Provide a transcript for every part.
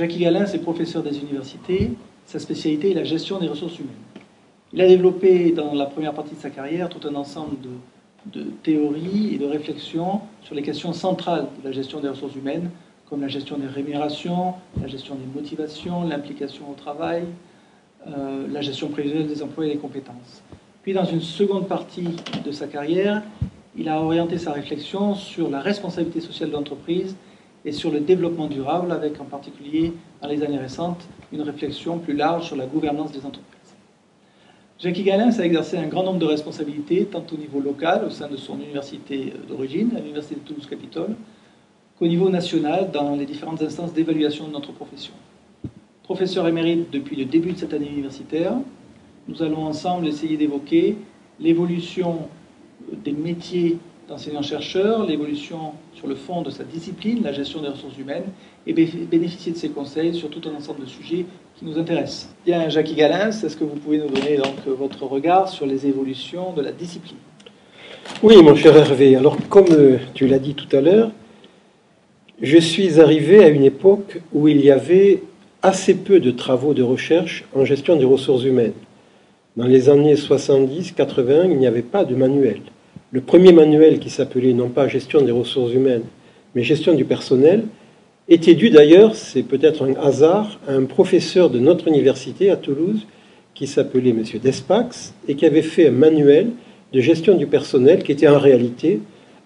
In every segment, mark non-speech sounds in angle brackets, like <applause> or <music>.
Jacques Galin, c'est professeur des universités. Sa spécialité est la gestion des ressources humaines. Il a développé dans la première partie de sa carrière tout un ensemble de, théories et de réflexions sur les questions centrales de la gestion des ressources humaines, comme la gestion des rémunérations, la gestion des motivations, l'implication au travail, euh, la gestion prévisionnelle des emplois et des compétences. Puis dans une seconde partie de sa carrière, il a orienté sa réflexion sur la responsabilité sociale de l'entreprise et sur le développement durable, avec en particulier, dans les années récentes, une réflexion plus large sur la gouvernance des entreprises. Jackie Galin a exercé un grand nombre de responsabilités, tant au niveau local, au sein de son université d'origine, l'université de Toulouse-Capitole, qu'au niveau national, dans les différentes instances d'évaluation de notre profession. Professeur émérite depuis le début de cette année universitaire, nous allons ensemble essayer d'évoquer l'évolution des métiers d'enseignant-chercheur, l'évolution sur le fond de sa discipline, la gestion des ressources humaines, et bénéficier de ses conseils sur tout un ensemble de sujets qui nous intéressent. Bien, Jacques Galin, est-ce que vous pouvez nous donner donc votre regard sur les évolutions de la discipline? Oui, mon cher Hervé. Alors, comme euh, tu l'as dit tout à l'heure, je suis arrivé à une époque où il y avait assez peu de travaux de recherche en gestion des ressources humaines. Dans les années 70-80, il n'y avait pas de manuel. Le premier manuel qui s'appelait non pas gestion des ressources humaines, mais gestion du personnel, était dû d'ailleurs, c'est peut-être un hasard, à un professeur de notre université à Toulouse qui s'appelait M. Despax et qui avait fait un manuel de gestion du personnel qui était en réalité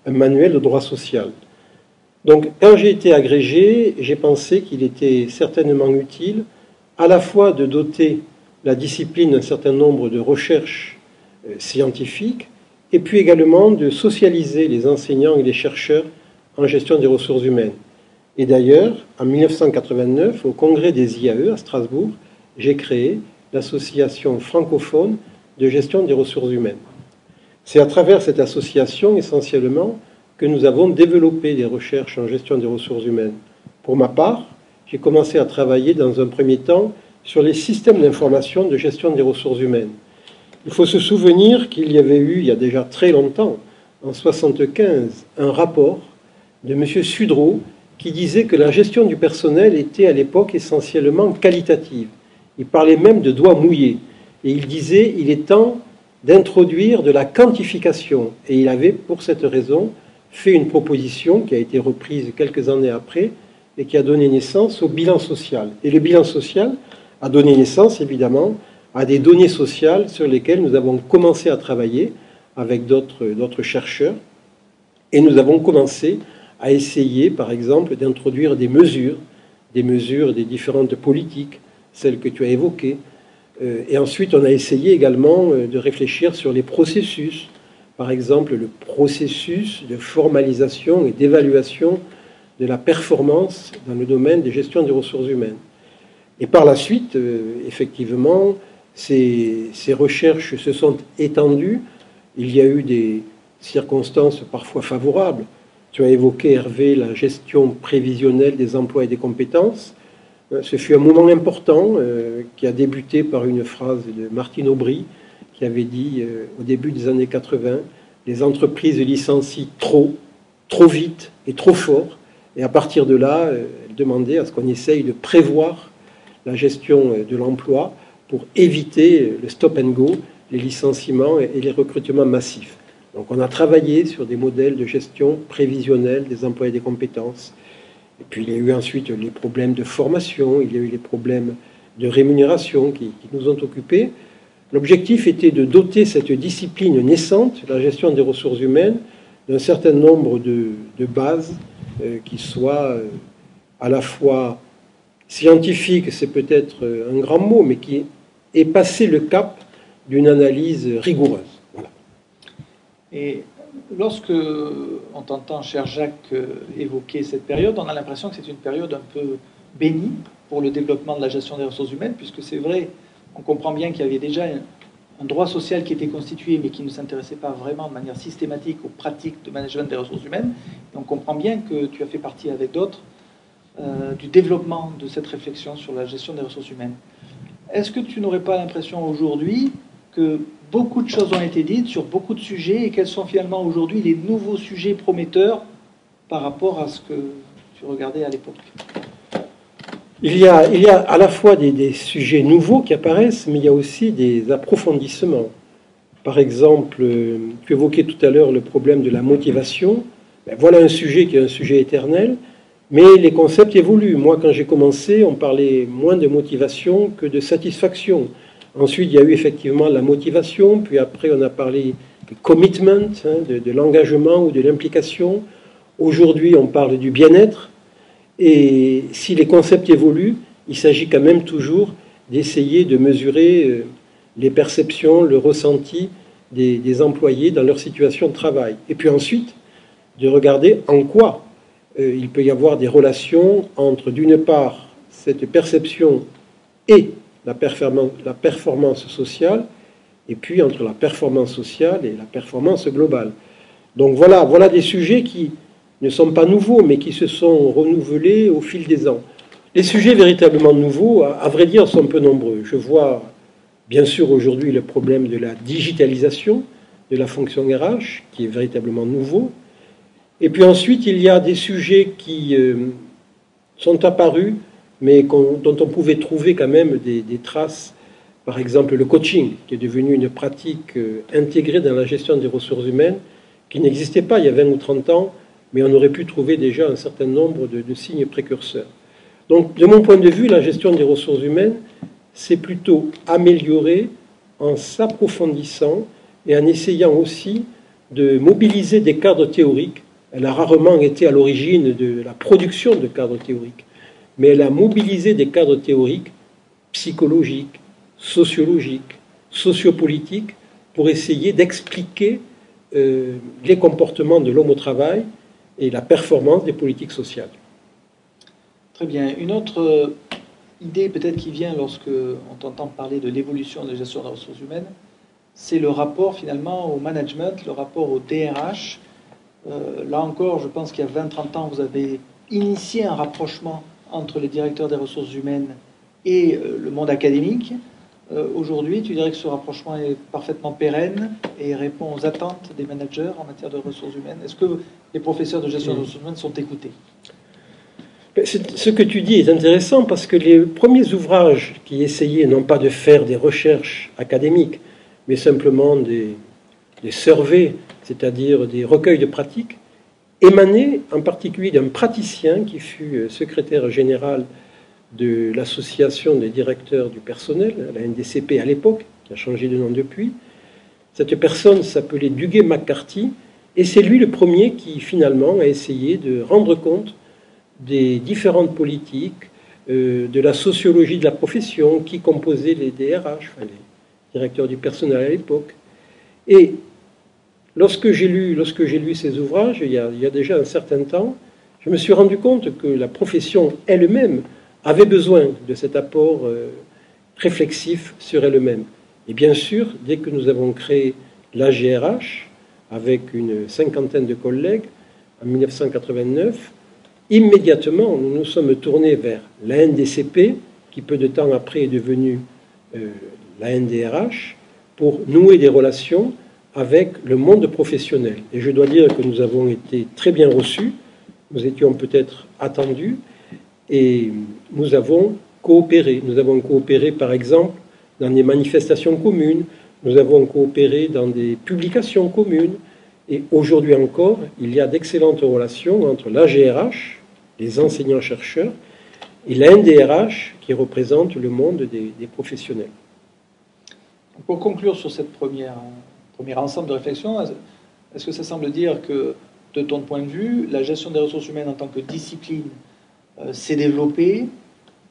un manuel de droit social. Donc, quand j'ai été agrégé, j'ai pensé qu'il était certainement utile à la fois de doter la discipline d'un certain nombre de recherches euh, scientifiques, et puis également de socialiser les enseignants et les chercheurs en gestion des ressources humaines. Et d'ailleurs, en 1989, au congrès des IAE à Strasbourg, j'ai créé l'association francophone de gestion des ressources humaines. C'est à travers cette association essentiellement que nous avons développé des recherches en gestion des ressources humaines. Pour ma part, j'ai commencé à travailler dans un premier temps sur les systèmes d'information de gestion des ressources humaines. Il faut se souvenir qu'il y avait eu, il y a déjà très longtemps, en 1975, un rapport de M. Sudreau qui disait que la gestion du personnel était à l'époque essentiellement qualitative. Il parlait même de doigts mouillés. Et il disait il est temps d'introduire de la quantification. Et il avait, pour cette raison, fait une proposition qui a été reprise quelques années après et qui a donné naissance au bilan social. Et le bilan social a donné naissance, évidemment, à des données sociales sur lesquelles nous avons commencé à travailler avec d'autres chercheurs. Et nous avons commencé à essayer, par exemple, d'introduire des mesures, des mesures des différentes politiques, celles que tu as évoquées. Euh, et ensuite, on a essayé également euh, de réfléchir sur les processus, par exemple le processus de formalisation et d'évaluation de la performance dans le domaine des gestions des ressources humaines. Et par la suite, euh, effectivement, ces, recherches se sont étendues. Il y a eu des circonstances parfois favorables. Tu as évoqué, Hervé, la gestion prévisionnelle des emplois et des compétences. Euh, ce fut un moment important euh, qui a débuté par une phrase de Martine Aubry qui avait dit euh, au début des années 80 les entreprises licencient trop, trop vite et trop fort. Et à partir de là, elle demandait à ce qu'on essaye de prévoir la gestion de l'emploi pour éviter le stop and go, les licenciements et les recrutements massifs. Donc on a travaillé sur des modèles de gestion prévisionnelle des emplois et des compétences. Et puis il y a eu ensuite les problèmes de formation, il y a eu les problèmes de rémunération qui, nous ont occupés. L'objectif était de doter cette discipline naissante, la gestion des ressources humaines, d'un certain nombre de, bases euh, qui soient euh, à la fois scientifiques, c'est peut-être euh, un grand mot, mais qui et passer le cap d'une analyse rigoureuse. Et lorsque on t'entend, cher Jacques, évoquer cette période, on a l'impression que c'est une période un peu bénie pour le développement de la gestion des ressources humaines, puisque c'est vrai, on comprend bien qu'il y avait déjà un droit social qui était constitué, mais qui ne s'intéressait pas vraiment de manière systématique aux pratiques de management des ressources humaines. On comprend bien que tu as fait partie avec d'autres euh, du développement de cette réflexion sur la gestion des ressources humaines. Est-ce que tu n'aurais pas l'impression aujourd'hui que beaucoup de choses ont été dites sur beaucoup de sujets et quels sont finalement aujourd'hui les nouveaux sujets prometteurs par rapport à ce que tu regardais à l'époque? Il y, a, à la fois des, sujets nouveaux qui apparaissent, mais il y a aussi des approfondissements. Par exemple, tu évoquais tout à l'heure le problème de la motivation. Ben, voilà un sujet qui est un sujet éternel, mais les concepts évoluent. Moi, quand j'ai commencé, on parlait moins de motivation que de satisfaction. Ensuite, il y a eu effectivement la motivation, puis après, on a parlé de commitment, hein, de, l'engagement ou de l'implication. Aujourd'hui, on parle du bien-être. Et si les concepts évoluent, il s'agit quand même toujours d'essayer de mesurer euh, les perceptions, le ressenti des, employés dans leur situation de travail. Et puis ensuite, de regarder en quoi euh, il peut y avoir des relations entre, d'une part, cette perception et la performance, la performance sociale, et puis entre la performance sociale et la performance globale. Donc voilà, voilà des sujets qui ne sont pas nouveaux, mais qui se sont renouvelés au fil des ans. Les sujets véritablement nouveaux, à vrai dire, sont peu nombreux. Je vois bien sûr aujourd'hui le problème de la digitalisation de la fonction RH, qui est véritablement nouveau. Et puis ensuite, il y a des sujets qui euh, sont apparus mais dont on pouvait trouver quand même des, traces. Par exemple, le coaching, qui est devenu une pratique euh, intégrée dans la gestion des ressources humaines, qui n'existait pas il y a 20 ou 30 ans, mais on aurait pu trouver déjà un certain nombre de, signes précurseurs. Donc, de mon point de vue, la gestion des ressources humaines, c'est plutôt améliorée en s'approfondissant et en essayant aussi de mobiliser des cadres théoriques. Elle a rarement été à l'origine de la production de cadres théoriques mais elle a mobilisé des cadres théoriques, psychologiques, sociologiques, sociopolitiques, pour essayer d'expliquer euh, les comportements de l'homme au travail et la performance des politiques sociales. Très bien. Une autre idée peut-être qui vient lorsque on t'entend parler de l'évolution de la gestion des ressources humaines, c'est le rapport finalement au management, le rapport au DRH. Euh, là encore, je pense qu'il y a 20-30 ans, vous avez initié un rapprochement entre les directeurs des ressources humaines et euh, le monde académique. Euh, aujourd'hui, tu dirais que ce rapprochement est parfaitement pérenne et répond aux attentes des managers en matière de ressources humaines. Est-ce que les professeurs de gestion des ressources humaines sont écoutés? Ce que tu dis est intéressant parce que les premiers ouvrages qui essayaient non pas de faire des recherches académiques, mais simplement des, des surveys, c'est-à-dire des recueils de pratiques, émané en particulier d'un praticien qui fut euh, secrétaire général de l'association des directeurs du personnel, la NDCP à l'époque, qui a changé de nom depuis. Cette personne s'appelait Duguay McCarthy, et c'est lui le premier qui finalement a essayé de rendre compte des différentes politiques, euh, de la sociologie de la profession qui composait les DRH, les directeurs du personnel à l'époque. Et Lorsque j'ai lu, lorsque j'ai lu ces ouvrages, il y, a, déjà un certain temps, je me suis rendu compte que la profession elle-même avait besoin de cet apport euh, réflexif sur elle-même. Et bien sûr, dès que nous avons créé l'AGRH, avec une cinquantaine de collègues, en 1989, immédiatement, nous nous sommes tournés vers la NDCP, qui peu de temps après est devenue euh, la NDRH, pour nouer des relations avec le monde professionnel. Et je dois dire que nous avons été très bien reçus, nous étions peut-être attendus, et nous avons coopéré. Nous avons coopéré, par exemple, dans des manifestations communes, nous avons coopéré dans des publications communes, et aujourd'hui encore, il y a d'excellentes relations entre l'AGRH, les enseignants-chercheurs, et la NDRH, qui représente le monde des, professionnels. Pour conclure sur cette première premier ensemble de réflexion, est-ce que ça semble dire que, de ton point de vue, la gestion des ressources humaines en tant que discipline euh, s'est développée,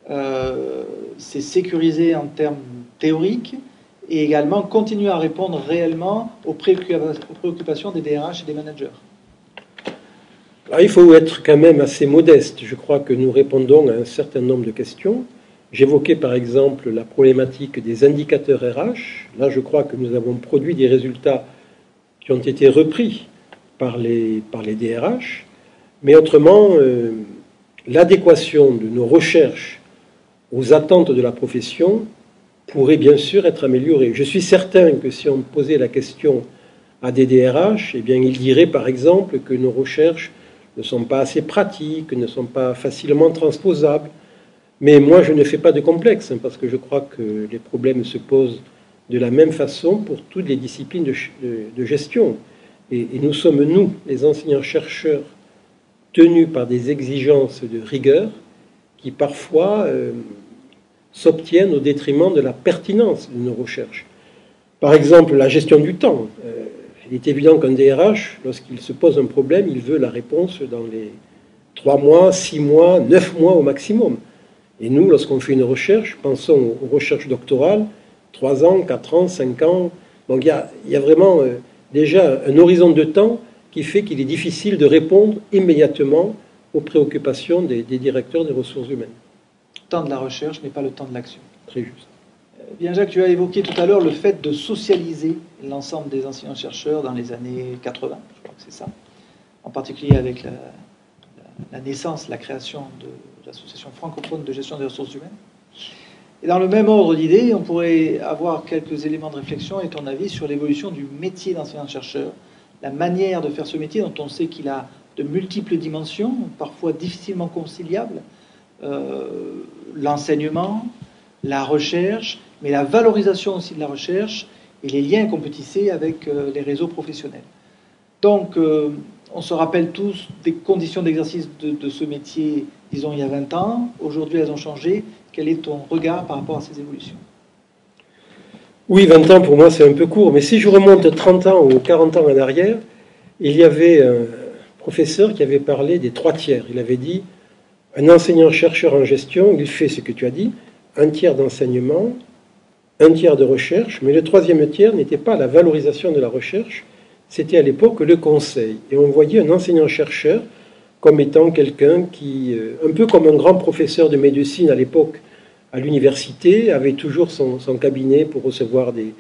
euh, s'est sécurisée en termes théoriques et également continue à répondre réellement aux préoccupations des DRH et des managers il faut être quand même assez modeste. Je crois que nous répondons à un certain nombre de questions. J'évoquais par exemple la problématique des indicateurs RH. Là, je crois que nous avons produit des résultats qui ont été repris par les, par les DRH. Mais autrement, euh, l'adéquation de nos recherches aux attentes de la profession pourrait bien sûr être amélioré. Je suis certain que si on posait la question à des DRH, eh bien, ils diraient par exemple que nos recherches ne sont pas assez pratiques, ne sont pas facilement transposables. Mais moi, je ne fais pas de complexe, hein, parce que je crois que les problèmes se posent de la même façon pour toutes les disciplines de, gestion. Et, nous sommes, nous, les enseignants-chercheurs, tenus par des exigences de rigueur qui parfois euh, s'obtiennent au détriment de la pertinence de nos recherches. Par exemple, la gestion du temps. Euh, il est évident qu'un DRH, lorsqu'il se pose un problème, il veut la réponse dans les trois mois, six mois, neuf mois au maximum. Et nous, lorsqu'on fait une recherche, pensons aux recherches doctorales, trois ans, quatre ans, cinq ans. Donc il y a, vraiment euh, déjà un horizon de temps qui fait qu'il est difficile de répondre immédiatement aux préoccupations des, des directeurs des ressources humaines. Le temps de la recherche n'est pas le temps de l'action. Très juste. Bien Jacques, tu as évoqué tout à l'heure le fait de socialiser l'ensemble des enseignants-chercheurs dans les années 80, je crois que c'est ça, en particulier avec la, naissance, la création de l'association francophone de gestion des ressources humaines. Et dans le même ordre d'idées, on pourrait avoir quelques éléments de réflexion et ton avis sur l'évolution du métier d'enseignant-chercheur, la manière de faire ce métier dont on sait qu'il a de multiples dimensions, parfois difficilement conciliables, euh, l'enseignement, la recherche, mais la valorisation aussi de la recherche et les liens qu'on peut tisser avec euh, les réseaux professionnels. Donc, euh, on se rappelle tous des conditions d'exercice de, ce métier, disons, il y a 20 ans. Aujourd'hui, elles ont changé. Quel est ton regard par rapport à ces évolutions? Oui, 20 ans, pour moi, c'est un peu court. Mais si je remonte 30 ans ou 40 ans en arrière, il y avait un professeur qui avait parlé des trois tiers. Il avait dit, un enseignant-chercheur en gestion, il fait ce que tu as dit, un tiers d'enseignement, un tiers de recherche, mais le troisième tiers n'était pas la valorisation de la recherche, c'était à l'époque le conseil. Et on voyait un enseignant-chercheur comme étant quelqu'un qui, euh, un peu comme un grand professeur de médecine à l'époque à l'université, avait toujours son, cabinet pour recevoir des,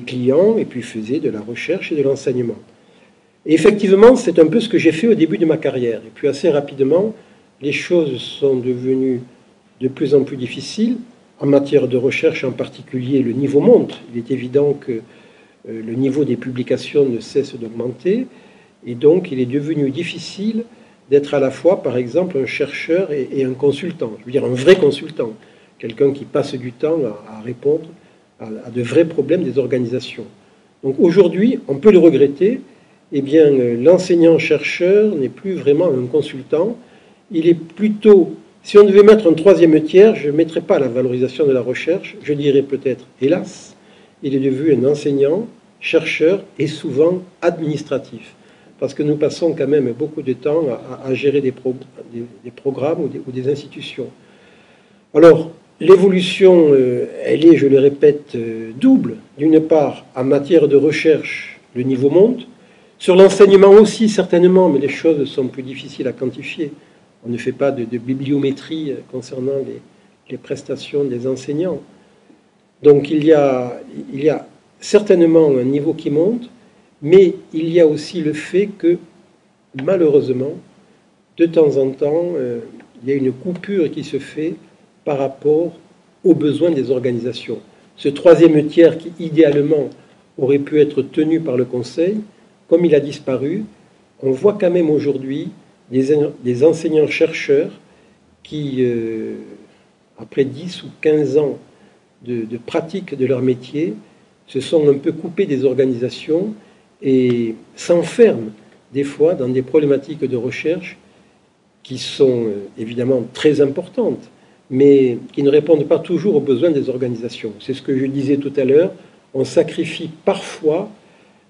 clients et puis faisait de la recherche et de l'enseignement. Et effectivement, c'est un peu ce que j'ai fait au début de ma carrière. Et puis assez rapidement, les choses sont devenues de plus en plus difficiles. En matière de recherche en particulier, le niveau monte. Il est évident que euh, le niveau des publications ne cesse d'augmenter. Et donc, il est devenu difficile d'être à la fois, par exemple, un chercheur et, un consultant. Je veux dire, un vrai consultant. Quelqu'un qui passe du temps à, répondre à, de vrais problèmes des organisations. Donc aujourd'hui, on peut le regretter, eh bien, euh, l'enseignant-chercheur n'est plus vraiment un consultant, il est plutôt si on devait mettre un troisième tiers, je ne mettrais pas la valorisation de la recherche, je dirais peut-être, hélas, il est devenu un enseignant, chercheur et souvent administratif. Parce que nous passons quand même beaucoup de temps à, gérer des, programmes ou des, institutions. Alors, l'évolution, euh, elle est, je le répète, euh, double. D'une part, en matière de recherche, le niveau monte. Sur l'enseignement aussi, certainement, mais les choses sont plus difficiles à quantifier. On ne fait pas de, bibliométrie concernant les, prestations des enseignants. Donc il y, a, il y a certainement un niveau qui monte, mais il y a aussi le fait que, malheureusement, de temps en temps, euh, il y a une coupure qui se fait par rapport aux besoins des organisations. Ce troisième tiers qui, idéalement, aurait pu être tenu par le Conseil, comme il a disparu, on voit quand même aujourd'hui des, enseignants-chercheurs qui, euh, après 10 ou 15 ans de, pratique de leur métier, se sont un peu coupés des organisations et s'enferment des fois dans des problématiques de recherche qui sont euh, évidemment très importantes, mais qui ne répondent pas toujours aux besoins des organisations. C'est ce que je disais tout à l'heure, on sacrifie parfois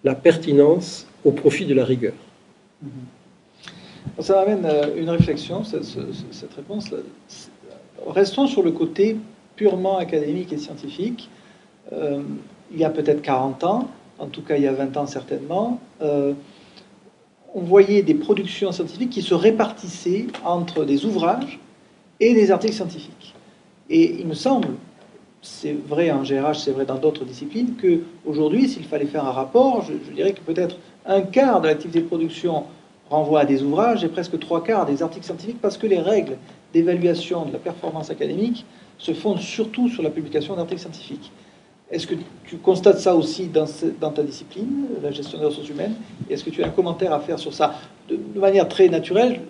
la pertinence au profit de la rigueur. Mm-hmm. Ça m'amène à une réflexion, cette, réponse. Restons sur le côté purement académique et scientifique. Euh, il y a peut-être 40 ans, en tout cas il y a 20 ans certainement, euh, on voyait des productions scientifiques qui se répartissaient entre des ouvrages et des articles scientifiques. Et il me semble, c'est vrai en GRH, c'est vrai dans d'autres disciplines, qu'aujourd'hui, s'il fallait faire un rapport, je, dirais que peut-être un quart de l'activité de production renvoie à des ouvrages et presque trois quarts des articles scientifiques parce que les règles d'évaluation de la performance académique se fondent surtout sur la publication d'articles scientifiques. Est-ce que tu constates ça aussi dans, ta discipline, la gestion des ressources humaines? Est-ce que tu as un commentaire à faire sur ça? De, manière très naturelle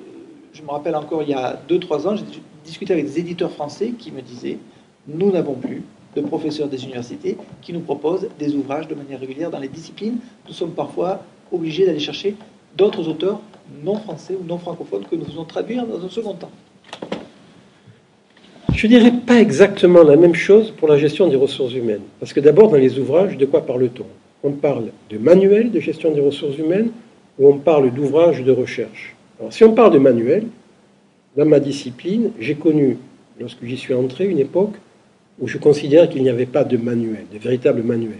Je me rappelle encore, il y a 2-3 ans, j'ai discuté avec des éditeurs français qui me disaient nous n'avons plus de professeurs des universités qui nous proposent des ouvrages de manière régulière dans les disciplines. Nous sommes parfois obligés d'aller chercher d'autres auteurs non français ou non francophones que nous faisons traduire dans un second temps. Je ne dirais pas exactement la même chose pour la gestion des ressources humaines. Parce que d'abord, dans les ouvrages, de quoi parle-t-on? On parle de manuels de gestion des ressources humaines ou on parle d'ouvrages de recherche? Alors, si on parle de manuels, dans ma discipline, j'ai connu, lorsque j'y suis entré, une époque où je considère qu'il n'y avait pas de manuel, de véritable manuel.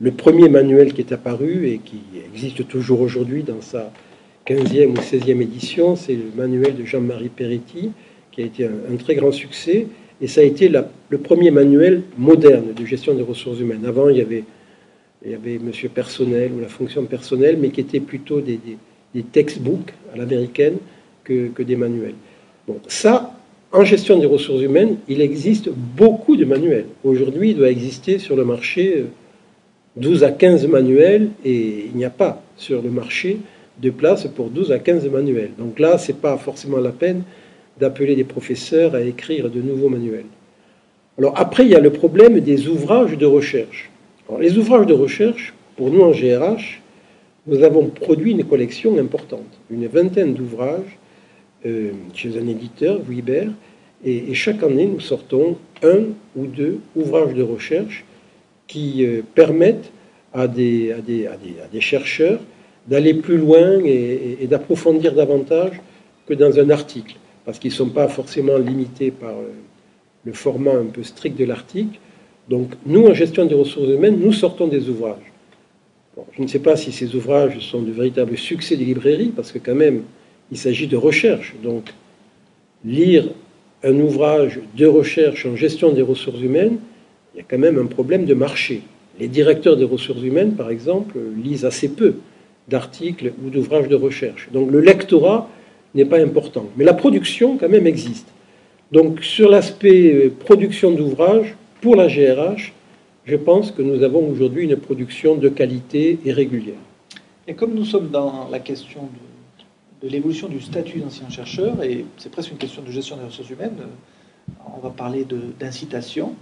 Le premier manuel qui est apparu et qui existe toujours aujourd'hui dans sa 15e ou 16e édition, c'est le manuel de Jean-Marie Peretti, qui a été un, très grand succès. Et ça a été le premier manuel moderne de gestion des ressources humaines. Avant, il y avait, Monsieur Personnel ou la fonction personnelle, mais qui étaient plutôt des, textbooks à l'américaine que des manuels. Ça, en gestion des ressources humaines, il existe beaucoup de manuels. Aujourd'hui, il doit exister sur le marché 12 euh, à 15 manuels et il n'y a pas sur le marché de place pour 12 à 15 manuels. Donc là, ce n'est pas forcément la peine d'appeler des professeurs à écrire de nouveaux manuels. Alors après, il y a le problème des ouvrages de recherche. les ouvrages de recherche, pour nous en GRH, nous avons produit une collection importante, une vingtaine d'ouvrages euh, chez un éditeur, Weber, et, chaque année nous sortons un ou deux ouvrages de recherche qui euh, permettent à, des, chercheurs d'aller plus loin et, d'approfondir davantage que dans un article, parce qu'ils ne sont pas forcément limités par euh, le format un peu strict de l'article. Donc nous, en gestion des ressources humaines, nous sortons des ouvrages. je ne sais pas si ces ouvrages sont de véritables succès des librairies, parce que quand même, il s'agit de recherche. Donc, lire un ouvrage de recherche en gestion des ressources humaines, il y a quand même un problème de marché. Les directeurs des ressources humaines, par exemple, lisent assez peu d'articles ou d'ouvrages de recherche. Donc le lectorat n'est pas important. Mais la production, quand même, existe. Donc sur l'aspect euh, production d'ouvrages, pour la GRH, je pense que nous avons aujourd'hui une production de qualité et régulière. Et comme nous sommes dans la question de de l'évolution du statut d'enseignant-chercheur, et c'est presque une question de gestion des ressources humaines, euh, on va parler d'incitation.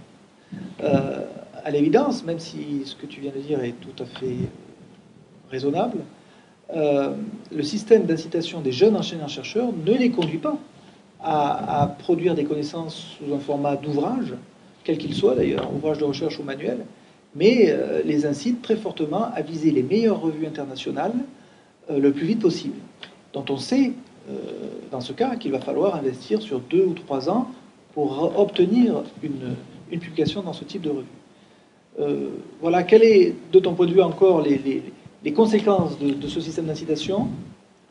Euh, à l'évidence, même si ce que tu viens de dire est tout à fait raisonnable, euh, le système d'incitation des jeunes enseignants-chercheurs ne les conduit pas à, produire des connaissances sous un format d'ouvrage, quel qu'il soit d'ailleurs, ouvrage de recherche ou manuel, mais les incite très fortement à viser les meilleures revues internationales le plus vite possible dont on sait, euh, dans ce cas, qu'il va falloir investir sur deux ou trois ans pour obtenir une, publication dans ce type de revue. Euh, voilà, quel est, de ton point de vue, encore les, conséquences de, ce système d'incitation?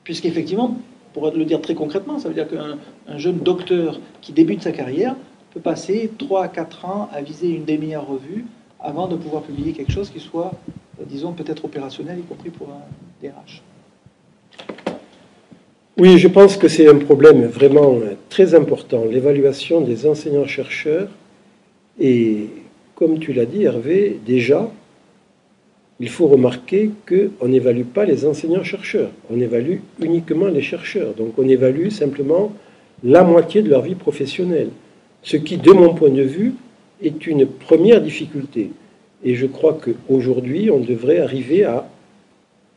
Puisqu'effectivement, pour le dire très concrètement, ça veut dire qu'un jeune docteur qui débute sa carrière peut passer 3 à 4 ans à viser une des meilleures revues avant de pouvoir publier quelque chose qui soit, euh, disons, peut-être opérationnel, y compris pour un DRH. Oui, je pense que c'est un problème vraiment très important, l'évaluation des enseignants-chercheurs. Et comme tu l'as dit, Hervé, déjà, il faut remarquer qu'on n'évalue pas les enseignants-chercheurs, on évalue uniquement les chercheurs. Donc on évalue simplement la moitié de leur vie professionnelle. Ce qui, de mon point de vue, est une première difficulté. Et je crois qu'aujourd'hui, on devrait arriver à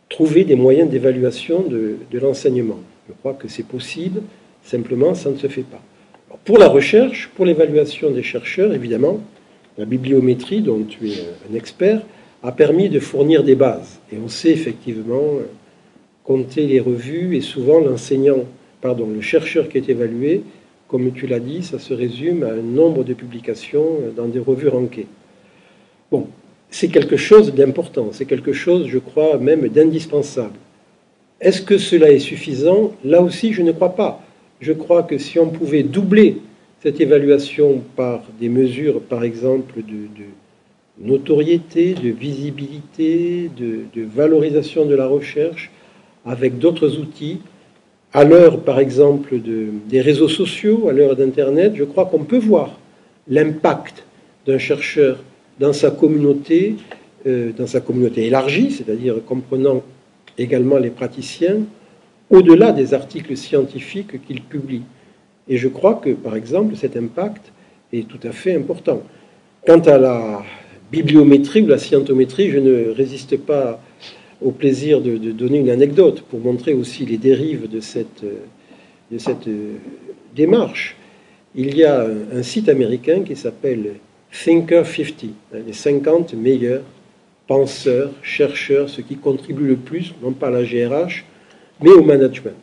trouver des moyens d'évaluation de, de l'enseignement. Je crois que c'est possible, simplement ça ne se fait pas. pour la recherche, pour l'évaluation des chercheurs, évidemment, la bibliométrie, dont tu es un expert, a permis de fournir des bases. Et on sait effectivement euh, compter les revues et souvent l'enseignant, pardon, le chercheur qui est évalué, comme tu l'as dit, ça se résume à un nombre de publications euh, dans des revues rankées. Bon, c'est quelque chose d'important, c'est quelque chose, je crois, même d'indispensable. Est-ce que cela est suffisant? Là aussi, je ne crois pas. Je crois que si on pouvait doubler cette évaluation par des mesures, par exemple, de, notoriété, de visibilité, de, valorisation de la recherche, avec d'autres outils, à l'heure, par exemple, des réseaux sociaux, à l'heure d'Internet, je crois qu'on peut voir l'impact d'un chercheur dans sa communauté, euh, dans sa communauté élargie, c'est-à-dire comprenant également les praticiens, au-delà des articles scientifiques qu'il publie. Et je crois que, par exemple, cet impact est tout à fait important. Quant à la bibliométrie ou la scientométrie, je ne résiste pas au plaisir de, donner une anecdote pour montrer aussi les dérives de cette, démarche. Il y a un site américain qui s'appelle Thinker 50, les 50 meilleurs penseurs, chercheurs, ceux qui contribuent le plus, non pas à la GRH, mais au management.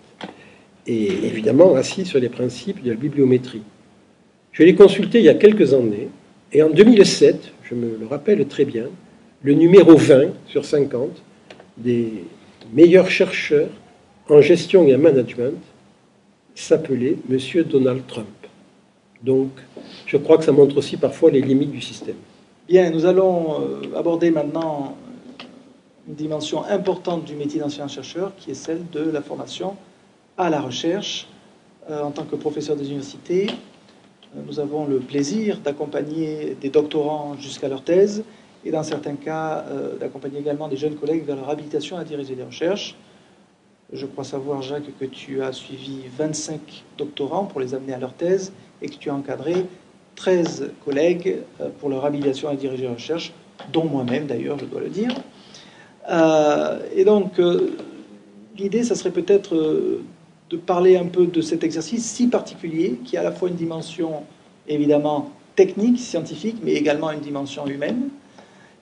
Et évidemment assis sur les principes de la bibliométrie. Je l'ai consulté il y a quelques années, et en 2007, je me le rappelle très bien, le numéro 20 sur 50 des meilleurs chercheurs en gestion et en management s'appelait M. Donald Trump. Donc, je crois que ça montre aussi parfois les limites du système. Bien, nous allons euh, aborder maintenant une dimension importante du métier d'enseignant-chercheur, qui est celle de la formation à la recherche. Euh, en tant que professeur des universités, euh, nous avons le plaisir d'accompagner des doctorants jusqu'à leur thèse et dans certains cas d'accompagner également des jeunes collègues vers leur habilitation à diriger des recherches. Je crois savoir, Jacques, que tu as suivi 25 doctorants pour les amener à leur thèse et que tu as encadré 13 collègues euh, pour leur habilitation à diriger la recherche, dont moi-même d'ailleurs, je dois le dire. Euh, et donc, euh, l'idée, ça serait peut-être de parler un peu de cet exercice si particulier, qui a à la fois une dimension évidemment technique, scientifique, mais également une dimension humaine,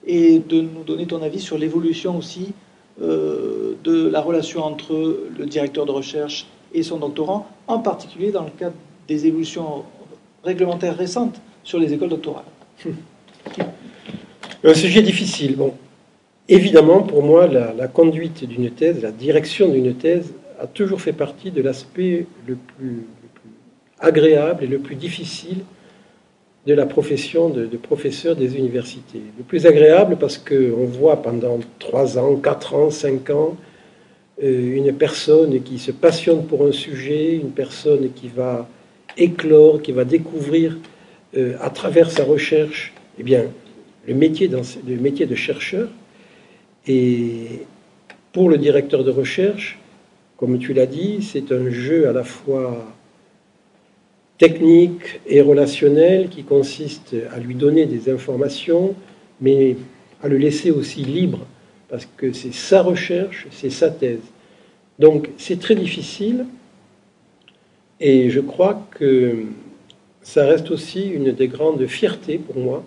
et de nous donner ton avis sur l'évolution aussi de la relation entre le directeur de recherche et son doctorant, en particulier dans le cadre des évolutions réglementaires récentes sur les écoles doctorales. Un sujet difficile. Bon, évidemment, pour moi, la, conduite d'une thèse, la direction d'une thèse, a toujours fait partie de l'aspect le plus, agréable et le plus difficile de la profession de, professeur des universités. Le plus agréable parce qu'on voit pendant 3 ans, 4 ans, 5 ans, euh, une personne qui se passionne pour un sujet, une personne qui va éclore, qui va découvrir euh, à travers sa recherche eh bien, le, métier le métier de chercheur. Et pour le directeur de recherche, comme tu l'as dit, c'est un jeu à la fois technique et relationnel qui consiste à lui donner des informations, mais à le laisser aussi libre, parce que c'est sa recherche, c'est sa thèse. Donc c'est très difficile, et je crois que ça reste aussi une des grandes fiertés pour moi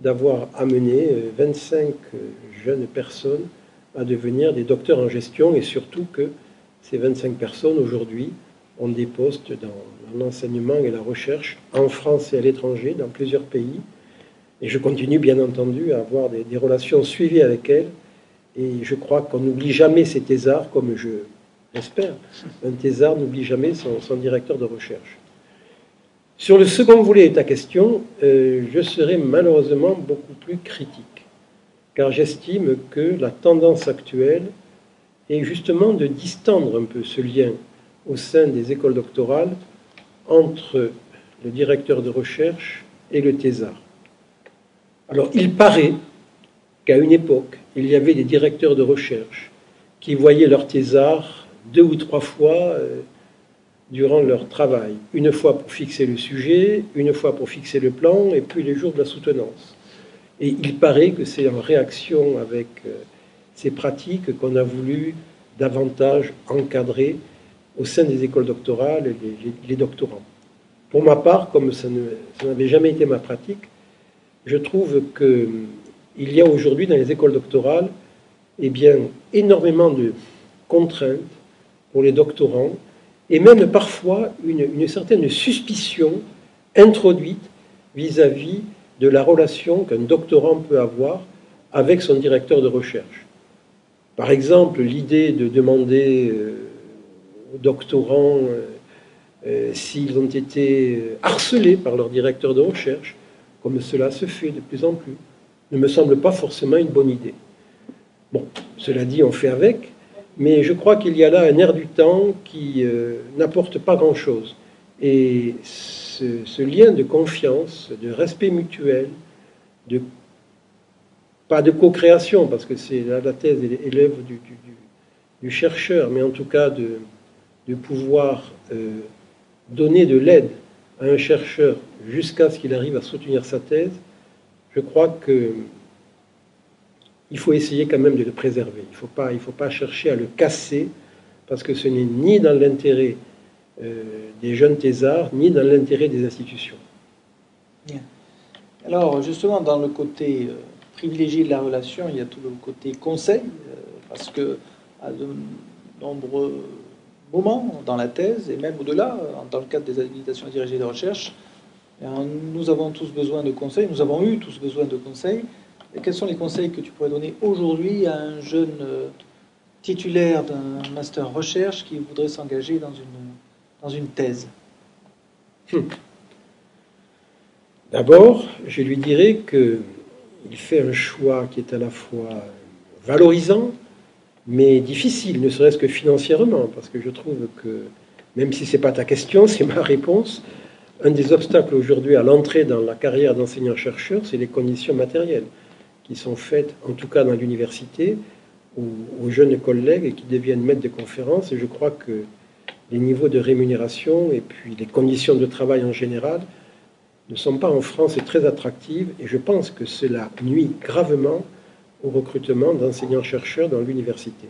d'avoir amené 25 euh, euh, jeunes personnes à devenir des docteurs en gestion et surtout que ces 25 personnes aujourd'hui ont des postes dans l'enseignement et la recherche en France et à l'étranger, dans plusieurs pays. Et je continue bien entendu à avoir des, des relations suivies avec elles. Et je crois qu'on n'oublie jamais ces thésards comme je j'espère. Un thésard n'oublie jamais son, directeur de recherche. Sur le second volet de ta question, euh, je serai malheureusement beaucoup plus critique, car j'estime que la tendance actuelle est justement de distendre un peu ce lien au sein des écoles doctorales entre le directeur de recherche et le thésard. Alors, il paraît qu'à une époque, il y avait des directeurs de recherche qui voyaient leur thésard deux ou trois fois euh, durant leur travail. Une fois pour fixer le sujet, une fois pour fixer le plan, et puis les jours de la soutenance. Et il paraît que c'est en réaction avec euh, ces pratiques qu'on a voulu davantage encadrer au sein des écoles doctorales les, doctorants. Pour ma part, comme ça n'avait jamais été ma pratique, je trouve qu'il y a aujourd'hui dans les écoles doctorales eh bien, énormément de contraintes, pour les doctorants, et même parfois une, certaine suspicion introduite vis-à-vis de la relation qu'un doctorant peut avoir avec son directeur de recherche. Par exemple, l'idée de demander euh, aux doctorants euh, euh, s'ils ont été harcelés par leur directeur de recherche, comme cela se fait de plus en plus, ne me semble pas forcément une bonne idée. Bon, cela dit, on fait avec, mais je crois qu'il y a là un air du temps qui euh, n'apporte pas grand-chose. Et ce, lien de confiance, de respect mutuel, de, pas de co-création, parce que c'est la, thèse et l'œuvre du, du, chercheur, mais en tout cas de, de pouvoir euh, donner de l'aide à un chercheur jusqu'à ce qu'il arrive à soutenir sa thèse, je crois que il faut essayer quand même de le préserver. Il ne faut, pas, chercher à le casser, parce que ce n'est ni dans l'intérêt euh, des jeunes thésards, ni dans l'intérêt des institutions. Bien. Alors, justement, dans le côté euh, privilégié de la relation, il y a tout le côté conseil, euh, parce que à de nombreux moments dans la thèse, et même au-delà, dans le cadre des habilitations dirigées de recherche, nous avons tous besoin de conseils, nous avons eu tous besoin de conseils. Quels sont les conseils que tu pourrais donner aujourd'hui à un jeune euh, titulaire d'un master recherche qui voudrait s'engager dans une, dans une thèse? Hmm. D'abord, je lui dirais qu'il fait un choix qui est à la fois valorisant, mais difficile, ne serait-ce que financièrement, parce que je trouve que, même si ce n'est pas ta question, <laughs> c'est ma réponse, un des obstacles aujourd'hui à l'entrée dans la carrière d'enseignant-chercheur, c'est les conditions matérielles qui sont faites, en tout cas dans l'université, aux, jeunes collègues qui deviennent maîtres de conférences. Et je crois que les niveaux de rémunération et puis les conditions de travail en général ne sont pas en France très attractives. Et je pense que cela nuit gravement au recrutement d'enseignants-chercheurs dans l'université.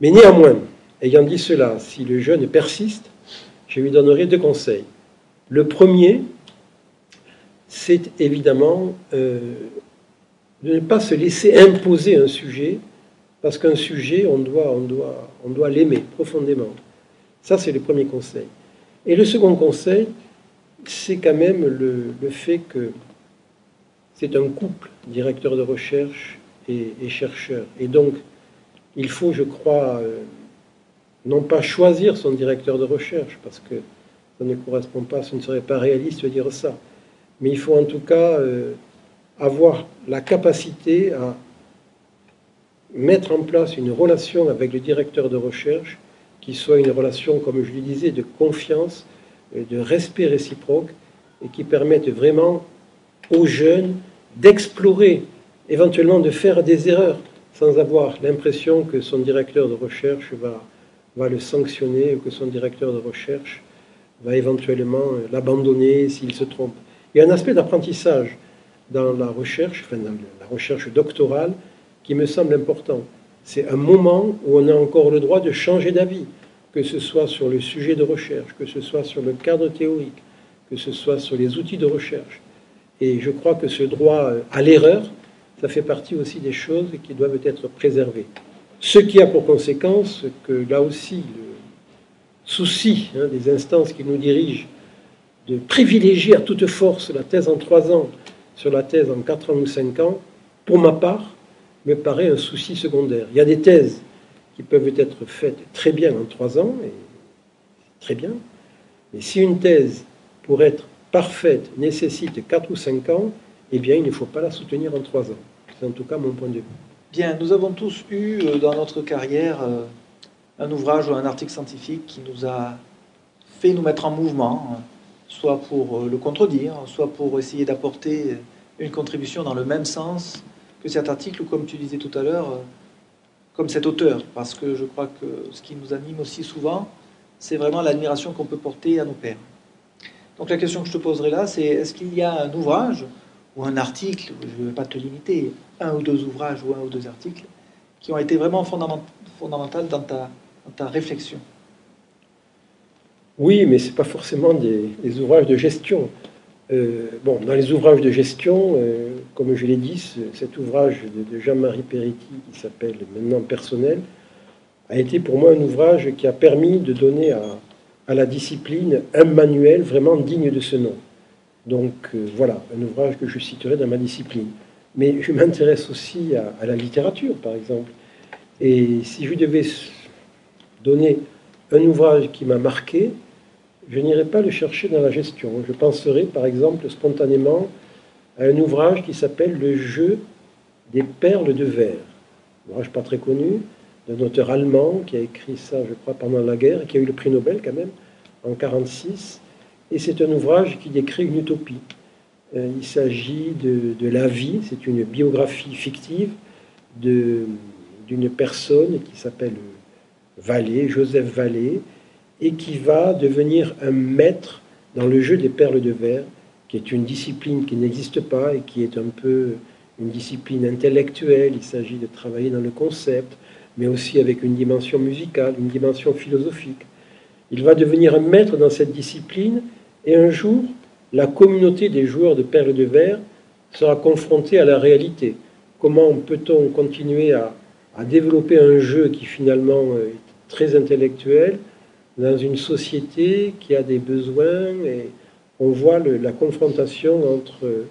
Mais néanmoins, ayant dit cela, si le jeune persiste, je lui donnerai deux conseils. Le premier, c'est évidemment euh, de ne pas se laisser imposer un sujet, parce qu'un sujet, on doit, l'aimer profondément. Ça, c'est le premier conseil. Et le second conseil, c'est quand même le, fait que c'est un couple, directeur de recherche et, chercheur. Et donc, il faut, je crois, euh, non pas choisir son directeur de recherche, parce que ça ne correspond pas, ce ne serait pas réaliste de dire ça. Mais il faut en tout cas euh, avoir la capacité à mettre en place une relation avec le directeur de recherche qui soit une relation, comme je le disais, de confiance, de respect réciproque et qui permette vraiment aux jeunes d'explorer, éventuellement de faire des erreurs sans avoir l'impression que son directeur de recherche va, va le sanctionner ou que son directeur de recherche va éventuellement l'abandonner s'il se trompe. Il y a un aspect d'apprentissage dans la recherche, enfin dans la recherche doctorale, qui me semble important. C'est un moment où on a encore le droit de changer d'avis, que ce soit sur le sujet de recherche, que ce soit sur le cadre théorique, que ce soit sur les outils de recherche. Et je crois que ce droit à l'erreur, ça fait partie aussi des choses qui doivent être préservées. Ce qui a pour conséquence que là aussi le souci hein, des instances qui nous dirigent de privilégier à toute force la thèse en trois ans sur la thèse en 4 ans ou 5 ans, pour ma part, me paraît un souci secondaire. Il y a des thèses qui peuvent être faites très bien en 3 ans, et très bien, mais si une thèse, pour être parfaite, nécessite 4 ou 5 ans, eh bien, il ne faut pas la soutenir en 3 ans. C'est en tout cas mon point de vue. Bien, nous avons tous eu euh, dans notre carrière euh, un ouvrage ou un article scientifique qui nous a fait nous mettre en mouvement, soit pour euh, le contredire, soit pour essayer d'apporter une contribution dans le même sens que cet article, ou comme tu disais tout à l'heure, euh, comme cet auteur, parce que je crois que ce qui nous anime aussi souvent, c'est vraiment l'admiration qu'on peut porter à nos pères. Donc la question que je te poserai là, c'est est-ce qu'il y a un ouvrage ou un article, je ne vais pas te limiter, un ou deux ouvrages ou un ou deux articles, qui ont été vraiment fondamentaux dans ta, dans ta réflexion? Oui, mais ce n'est pas forcément des, ouvrages de gestion. Euh, bon, dans les ouvrages de gestion, euh, comme je l'ai dit, cet ouvrage de, Jean-Marie Peretti, qui s'appelle maintenant Personnel, a été pour moi un ouvrage qui a permis de donner à, la discipline un manuel vraiment digne de ce nom. Donc euh, voilà, un ouvrage que je citerai dans ma discipline. Mais je m'intéresse aussi à, à, la littérature, par exemple. Et si je devais donner un ouvrage qui m'a marqué, je n'irai pas le chercher dans la gestion. Je penserai par exemple spontanément à un ouvrage qui s'appelle Le jeu des perles de verre. Un ouvrage pas très connu, d'un auteur allemand qui a écrit ça, je crois, pendant la guerre et qui a eu le prix Nobel quand même en 1946. et c'est un ouvrage qui décrit une utopie. Euh, il s'agit de, la vie, c'est une biographie fictive d'une personne qui s'appelle Vallée, Joseph Vallée, et qui va devenir un maître dans le jeu des perles de verre, qui est une discipline qui n'existe pas et qui est un peu une discipline intellectuelle. Il s'agit de travailler dans le concept, mais aussi avec une dimension musicale, une dimension philosophique. Il va devenir un maître dans cette discipline et un jour, la communauté des joueurs de perles de verre sera confrontée à la réalité. Comment peut-on continuer à, à, développer un jeu qui finalement est très intellectuel dans une société qui a des besoins et on voit la confrontation entre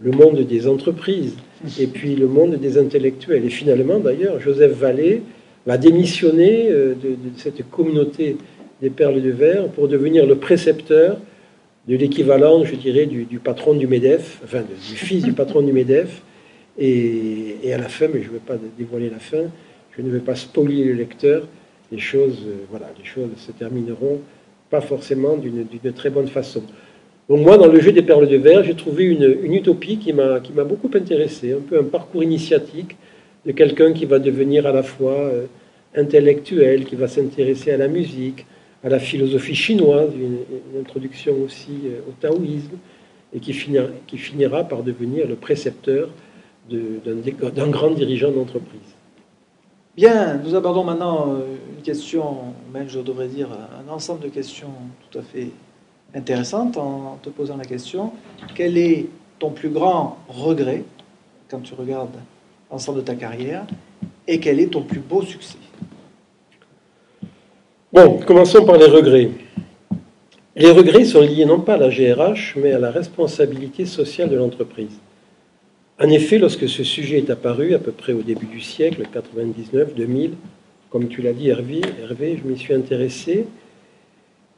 le monde des entreprises et puis le monde des intellectuels. Et finalement, d'ailleurs, Joseph Vallée va démissionner euh, de, cette communauté des perles de verre pour devenir le précepteur de l'équivalent, je dirais, du, patron du MEDEF, enfin du fils du patron du MEDEF. Et, et à la fin, mais je ne vais pas dévoiler la fin, je ne vais pas spolier le lecteur, les choses, euh, voilà, se termineront pas forcément d'une très bonne façon. Donc moi, dans le jeu des perles de verre, j'ai trouvé une, utopie qui m'a beaucoup intéressé, un peu un parcours initiatique de quelqu'un qui va devenir à la fois euh, intellectuel, qui va s'intéresser à la musique, à la philosophie chinoise, une, introduction aussi euh, au taoïsme, et qui finira par devenir le précepteur d'un grand dirigeant d'entreprise. Bien, nous abordons maintenant euh, une question, même je devrais dire un ensemble de questions tout à fait intéressantes en te posant la question, quel est ton plus grand regret quand tu regardes l'ensemble de ta carrière et quel est ton plus beau succès? Bon, commençons par les regrets. Les regrets sont liés non pas à la GRH, mais à la responsabilité sociale de l'entreprise. En effet, lorsque ce sujet est apparu, à peu près au début du siècle, 99-2000, comme tu l'as dit Hervé, Hervé je m'y suis intéressé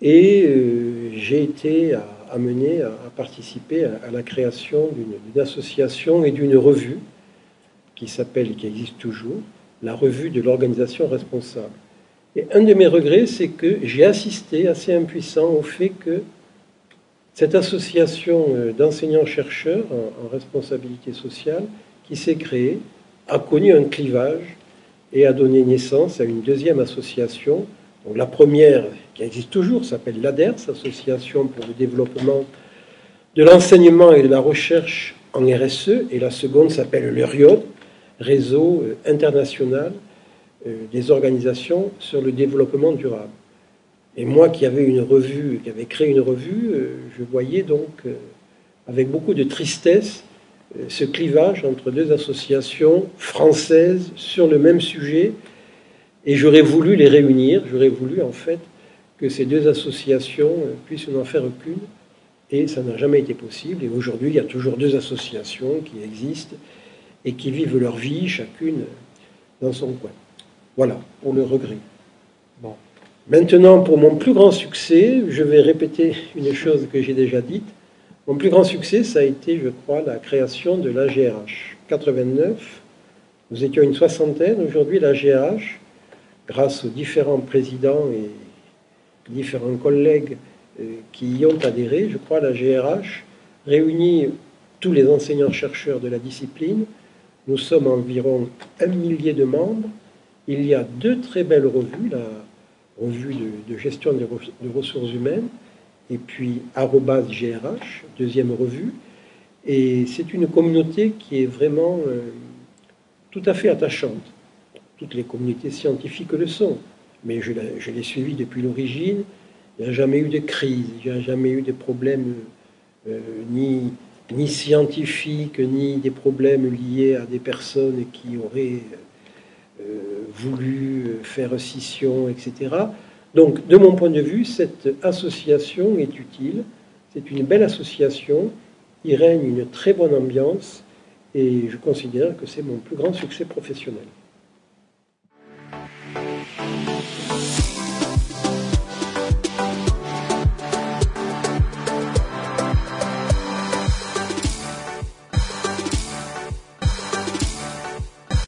et euh, j'ai été amené à, participer à, la création d'une association et d'une revue qui s'appelle, qui existe toujours, la revue de l'organisation responsable. Et un de mes regrets, c'est que j'ai assisté assez impuissant au fait que cette association euh, d'enseignants-chercheurs en, responsabilité sociale qui s'est créée a connu un clivage et a donné naissance à une deuxième association. la première, qui existe toujours, s'appelle l'ADERS, Association pour le développement de l'enseignement et de la recherche en RSE, et la seconde s'appelle le RIOD, Réseau euh, international euh, des organisations sur le développement durable. Et moi qui avais une revue, qui avait créé une revue, euh, je voyais donc euh, avec beaucoup de tristesse euh, ce clivage entre deux associations françaises sur le même sujet. Et j'aurais voulu les réunir, j'aurais voulu en fait que ces deux associations puissent n'en faire qu'une. Et ça n'a jamais été possible. Et aujourd'hui, il y a toujours deux associations qui existent et qui vivent leur vie, chacune dans son coin. Voilà, pour le regret. Bon. Maintenant, pour mon plus grand succès, je vais répéter une chose que j'ai déjà dite. Mon plus grand succès, ça a été, je crois, la création de l'AGRH. 89, nous étions une soixantaine. Aujourd'hui, l'AGRH, grâce aux différents présidents et différents collègues euh, qui y ont adhéré, je crois, la GRH réunit tous les enseignants-chercheurs de la discipline. Nous sommes environ un millier de membres. Il y a deux très belles revues, revue de, gestion des, ressources humaines, et puis GRH, deuxième revue. Et c'est une communauté qui est vraiment euh, tout à fait attachante. Toutes les communautés scientifiques le sont, mais je, l'ai suivi depuis l'origine. Il n'y a jamais eu de crise, il n'y a jamais eu de problèmes euh, ni, ni scientifiques, ni des problèmes liés à des personnes qui auraient voulu faire scission, etc. Donc, de mon point de vue, cette association est utile. C'est une belle association. Il règne une très bonne ambiance et je considère que c'est mon plus grand succès professionnel.